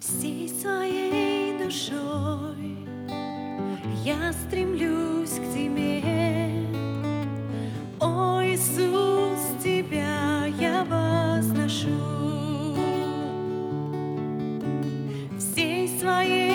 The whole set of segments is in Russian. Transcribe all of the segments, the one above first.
всей своей душой я стремлюсь к Тебе. О, Иисус, Тебя я возношу всей своей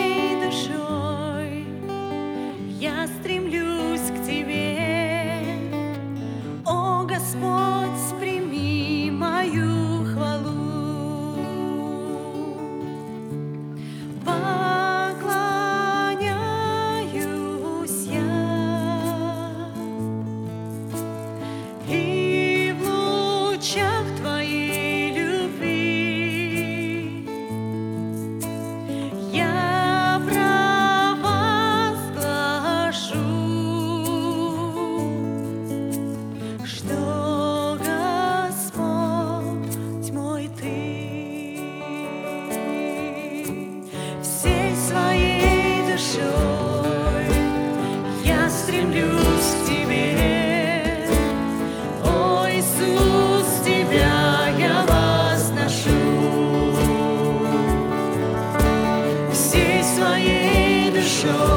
주